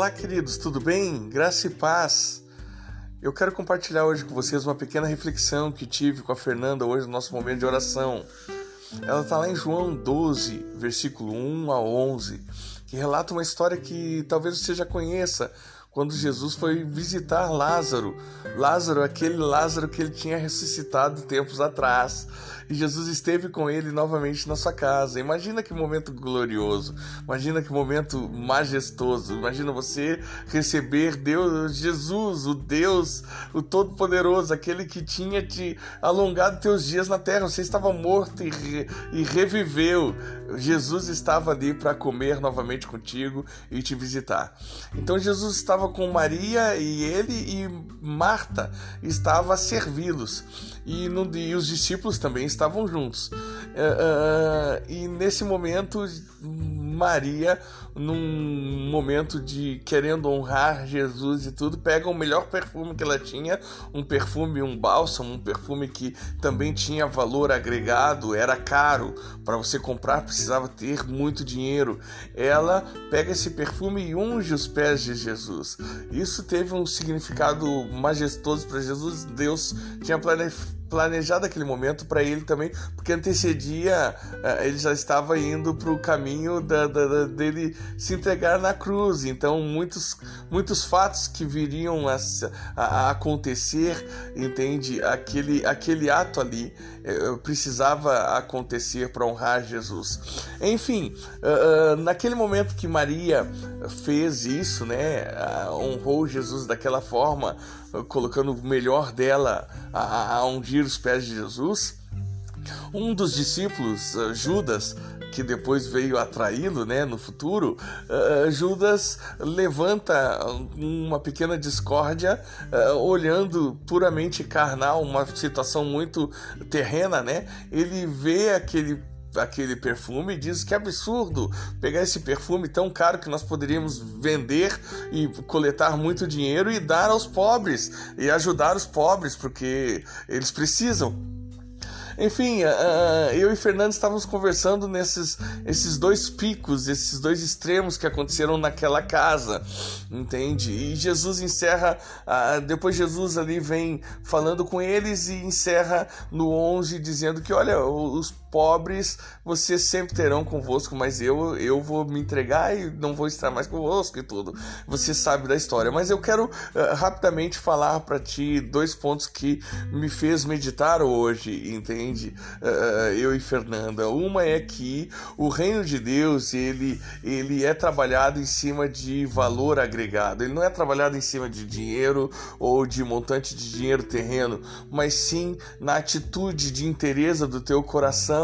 Olá, queridos, tudo bem? Graça e paz. Eu quero compartilhar hoje com vocês uma pequena reflexão que tive com a Fernanda hoje no nosso momento de oração. Ela está lá em João 12, versículo 1 a 11, que relata uma história que talvez você já conheça, quando Jesus foi visitar Lázaro. Lázaro, aquele Lázaro que ele tinha ressuscitado tempos atrás. E Jesus esteve com ele novamente na sua casa. Imagina que momento glorioso. Imagina que momento majestoso. Imagina você receber Deus, Jesus, o Deus, o Todo-Poderoso, aquele que tinha te alongado teus dias na terra. Você estava morto e, re, e reviveu. Jesus estava ali para comer novamente contigo e te visitar. Então Jesus estava com Maria e ele e Marta estava a servi-los. E, e, os discípulos também estavam juntos. Uh, e nesse momento Maria, num momento de querendo honrar Jesus e tudo, pega o melhor perfume que ela tinha, um perfume, um bálsamo, um perfume que também tinha valor agregado, era caro, para você comprar precisava ter muito dinheiro. Ela pega esse perfume e unge os pés de Jesus. Isso teve um significado majestoso para Jesus. Deus tinha planejado planejado aquele momento para ele também, porque antecedia, eh, ele já estava indo para o caminho da, da, da, dele se entregar na cruz. Então, muitos, muitos fatos que viriam a, a acontecer, entende? Aquele, aquele ato ali eh, precisava acontecer para honrar Jesus. Enfim, uh, naquele momento que Maria fez isso, né, honrou Jesus daquela forma, colocando o melhor dela a, a ungir os pés de Jesus. Um dos discípulos, Judas, que depois veio a traí-lo né, no futuro, uh, Judas levanta uma pequena discórdia, olhando puramente carnal, uma situação muito terrena, né? Ele vê aquele aquele perfume e diz que absurdo pegar esse perfume tão caro que nós poderíamos vender e coletar muito dinheiro e dar aos pobres e ajudar os pobres porque eles precisam. Enfim, uh, eu e Fernando estávamos conversando nesses esses dois picos, esses dois extremos que aconteceram naquela casa, entende? E Jesus encerra, uh, depois Jesus ali vem falando com eles e encerra no 11 dizendo que, olha, os pobres vocês sempre terão convosco, mas eu eu vou me entregar e não vou estar mais convosco e tudo. Você sabe da história, mas eu quero uh, rapidamente falar para ti dois pontos que me fez meditar hoje, entende? Uh, eu e Fernanda. Uma é que o reino de Deus ele ele é trabalhado em cima de valor agregado. Ele não é trabalhado em cima de dinheiro ou de montante de dinheiro terreno, mas sim na atitude de interesse do teu coração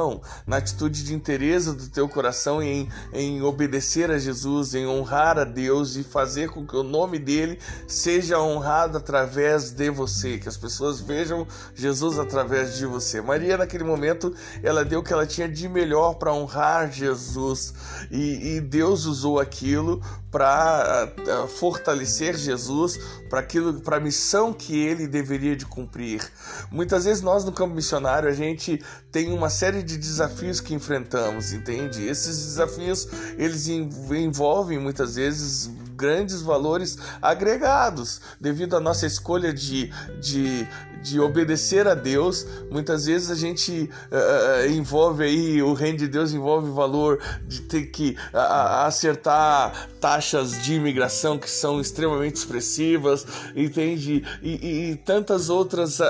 na atitude de interesse do teu coração em, em obedecer a Jesus, em honrar a Deus e fazer com que o nome dele seja honrado através de você, que as pessoas vejam Jesus através de você. Maria, naquele momento, ela deu o que ela tinha de melhor para honrar Jesus e, e Deus usou aquilo para uh, fortalecer Jesus para aquilo, para a missão que ele deveria de cumprir. Muitas vezes nós no campo missionário a gente tem uma série de desafios que enfrentamos, entende? Esses desafios eles envolvem muitas vezes grandes valores agregados devido à nossa escolha de, de, de obedecer a Deus. Muitas vezes a gente uh, envolve aí, o reino de Deus envolve o valor de ter que uh, acertar taxas de imigração que são extremamente expressivas, entende? E, e, e tantas outras uh,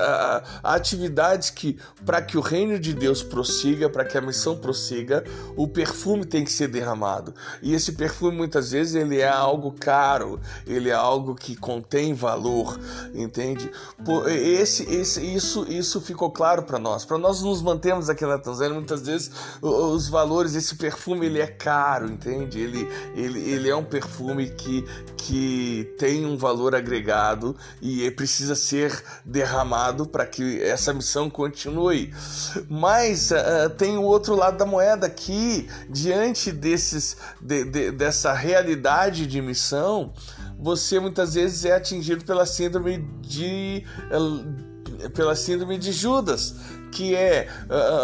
atividades que, para que o reino de Deus prossiga, para que a missão prossiga, o perfume tem que ser derramado. E esse perfume muitas vezes ele é algo caro, ele é algo que contém valor, entende? Por, esse, esse, isso, isso ficou claro para nós. Para nós nos mantermos aqui na Tanzânia, muitas vezes os valores, esse perfume ele é caro, entende? Ele, ele, ele é um perfume que, que tem um valor agregado e precisa ser derramado para que essa missão continue. Mas uh, tem o outro lado da moeda que, diante desses, de, de, dessa realidade de missão, depressão, você muitas vezes é atingido pela síndrome de pela síndrome de Judas, que é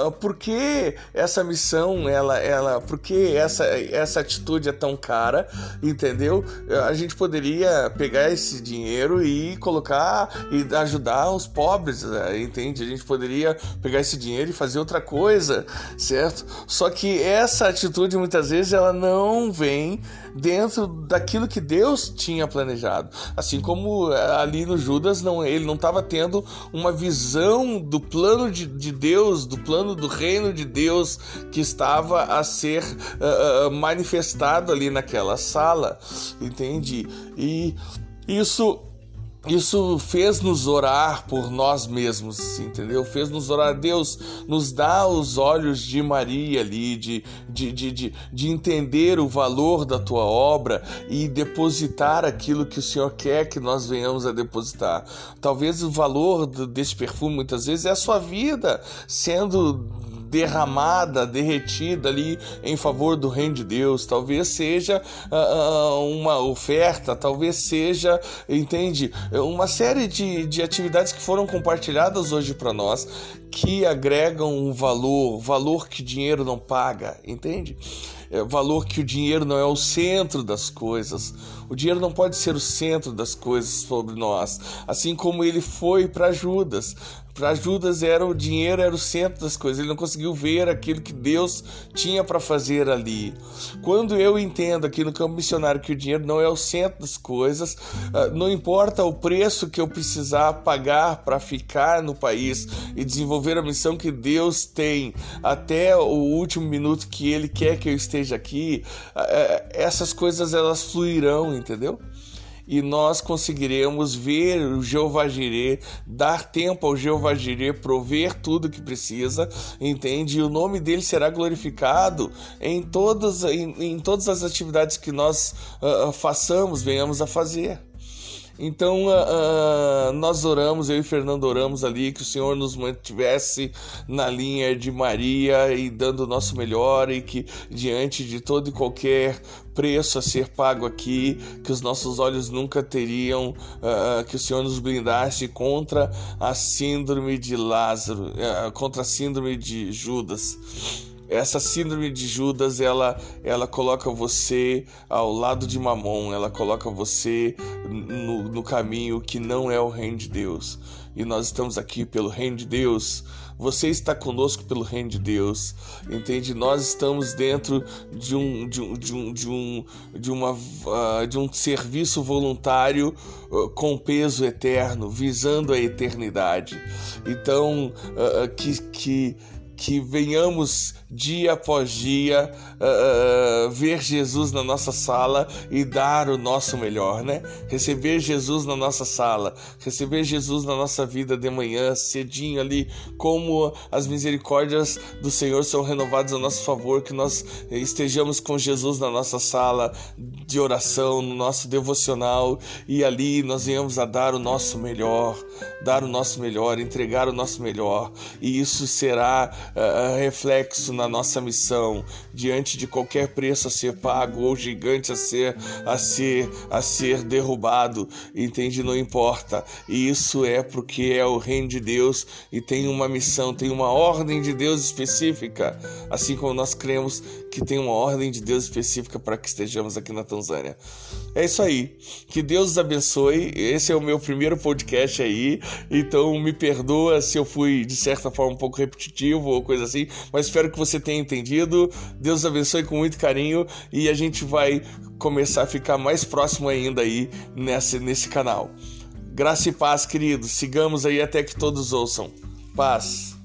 uh, por que essa missão, ela, ela, por que essa, essa atitude é tão cara, entendeu? A gente poderia pegar esse dinheiro e colocar e ajudar os pobres, entende? A gente poderia pegar esse dinheiro e fazer outra coisa, certo? Só que essa atitude muitas vezes ela não vem dentro daquilo que Deus tinha planejado. Assim como ali no Judas, não, ele não estava tendo visão do plano de, de, Deus, do plano do reino de Deus que estava a ser uh, manifestado ali naquela sala, entende? E isso isso fez nos orar por nós mesmos, entendeu? Fez nos orar, Deus nos dá os olhos de Maria ali, de, de, de, de entender o valor da tua obra e depositar aquilo que o Senhor quer que nós venhamos a depositar. Talvez o valor desse perfume muitas vezes é a sua vida sendo derramada, derretida ali em favor do reino de Deus. Talvez seja uh, uma oferta, talvez seja, entende, uma série de, de atividades que foram compartilhadas hoje para nós que agregam um valor, valor que dinheiro não paga, entende? É, valor que o dinheiro não é o centro das coisas. O dinheiro não pode ser o centro das coisas sobre nós, assim como ele foi para Judas. Para Judas era o dinheiro era o centro das coisas. Ele não conseguiu ver aquilo que Deus tinha para fazer ali. Quando eu entendo aqui no campo missionário que o dinheiro não é o centro das coisas, ah, não importa o preço que eu precisar pagar para ficar no país e desenvolver a missão que Deus tem até o último minuto que Ele quer que eu esteja aqui, ah, eh, essas coisas elas fluirão, entendeu? e nós conseguiremos ver o Jeová Jireh, dar tempo ao Jeová Jireh prover tudo que precisa, entende? E o nome dele será glorificado em todas, em, em todas as atividades que nós uh, façamos, venhamos a fazer. Então uh, nós oramos, eu e Fernando oramos ali que o Senhor nos mantivesse na linha de Maria e dando o nosso melhor e que diante de todo e qualquer preço a ser pago aqui, que os nossos olhos nunca teriam, uh, que o Senhor nos blindasse contra a síndrome de Lázaro, contra a síndrome de Judas. Essa síndrome de Judas, ela, ela coloca você ao lado de Mamon, ela coloca você no, no caminho que não é o reino de Deus. E nós estamos aqui pelo reino de Deus. Você está conosco pelo reino de Deus, entende? Nós estamos dentro de um de um de um de, um, de uma uh, de um serviço voluntário uh, com peso eterno, visando a eternidade. Então, uh, que que que venhamos dia após dia uh, ver Jesus na nossa sala e dar o nosso melhor, né? Receber Jesus na nossa sala, receber Jesus na nossa vida de manhã, cedinho ali, como as misericórdias do Senhor são renovadas a nosso favor, que nós estejamos com Jesus na nossa sala de oração, no nosso devocional e ali nós venhamos a dar o nosso melhor, dar o nosso melhor, entregar o nosso melhor, e isso será uh, reflexo na nossa missão diante de qualquer preço a ser pago ou gigante a ser a ser a ser derrubado, entende? Não importa. E isso é porque é o reino de Deus e tem uma missão, tem uma ordem de Deus específica, assim como nós cremos que tem uma ordem de Deus específica para que estejamos aqui na Tanzânia. É isso aí. Que Deus os abençoe. Esse é o meu primeiro podcast aí, então me perdoa se eu fui de certa forma um pouco repetitivo ou coisa assim, mas espero que você tenha entendido. Deus abençoe com muito carinho e a gente vai começar a ficar mais próximo ainda aí nesse, nesse canal. Graça e paz, queridos. Sigamos aí até que todos ouçam. Paz.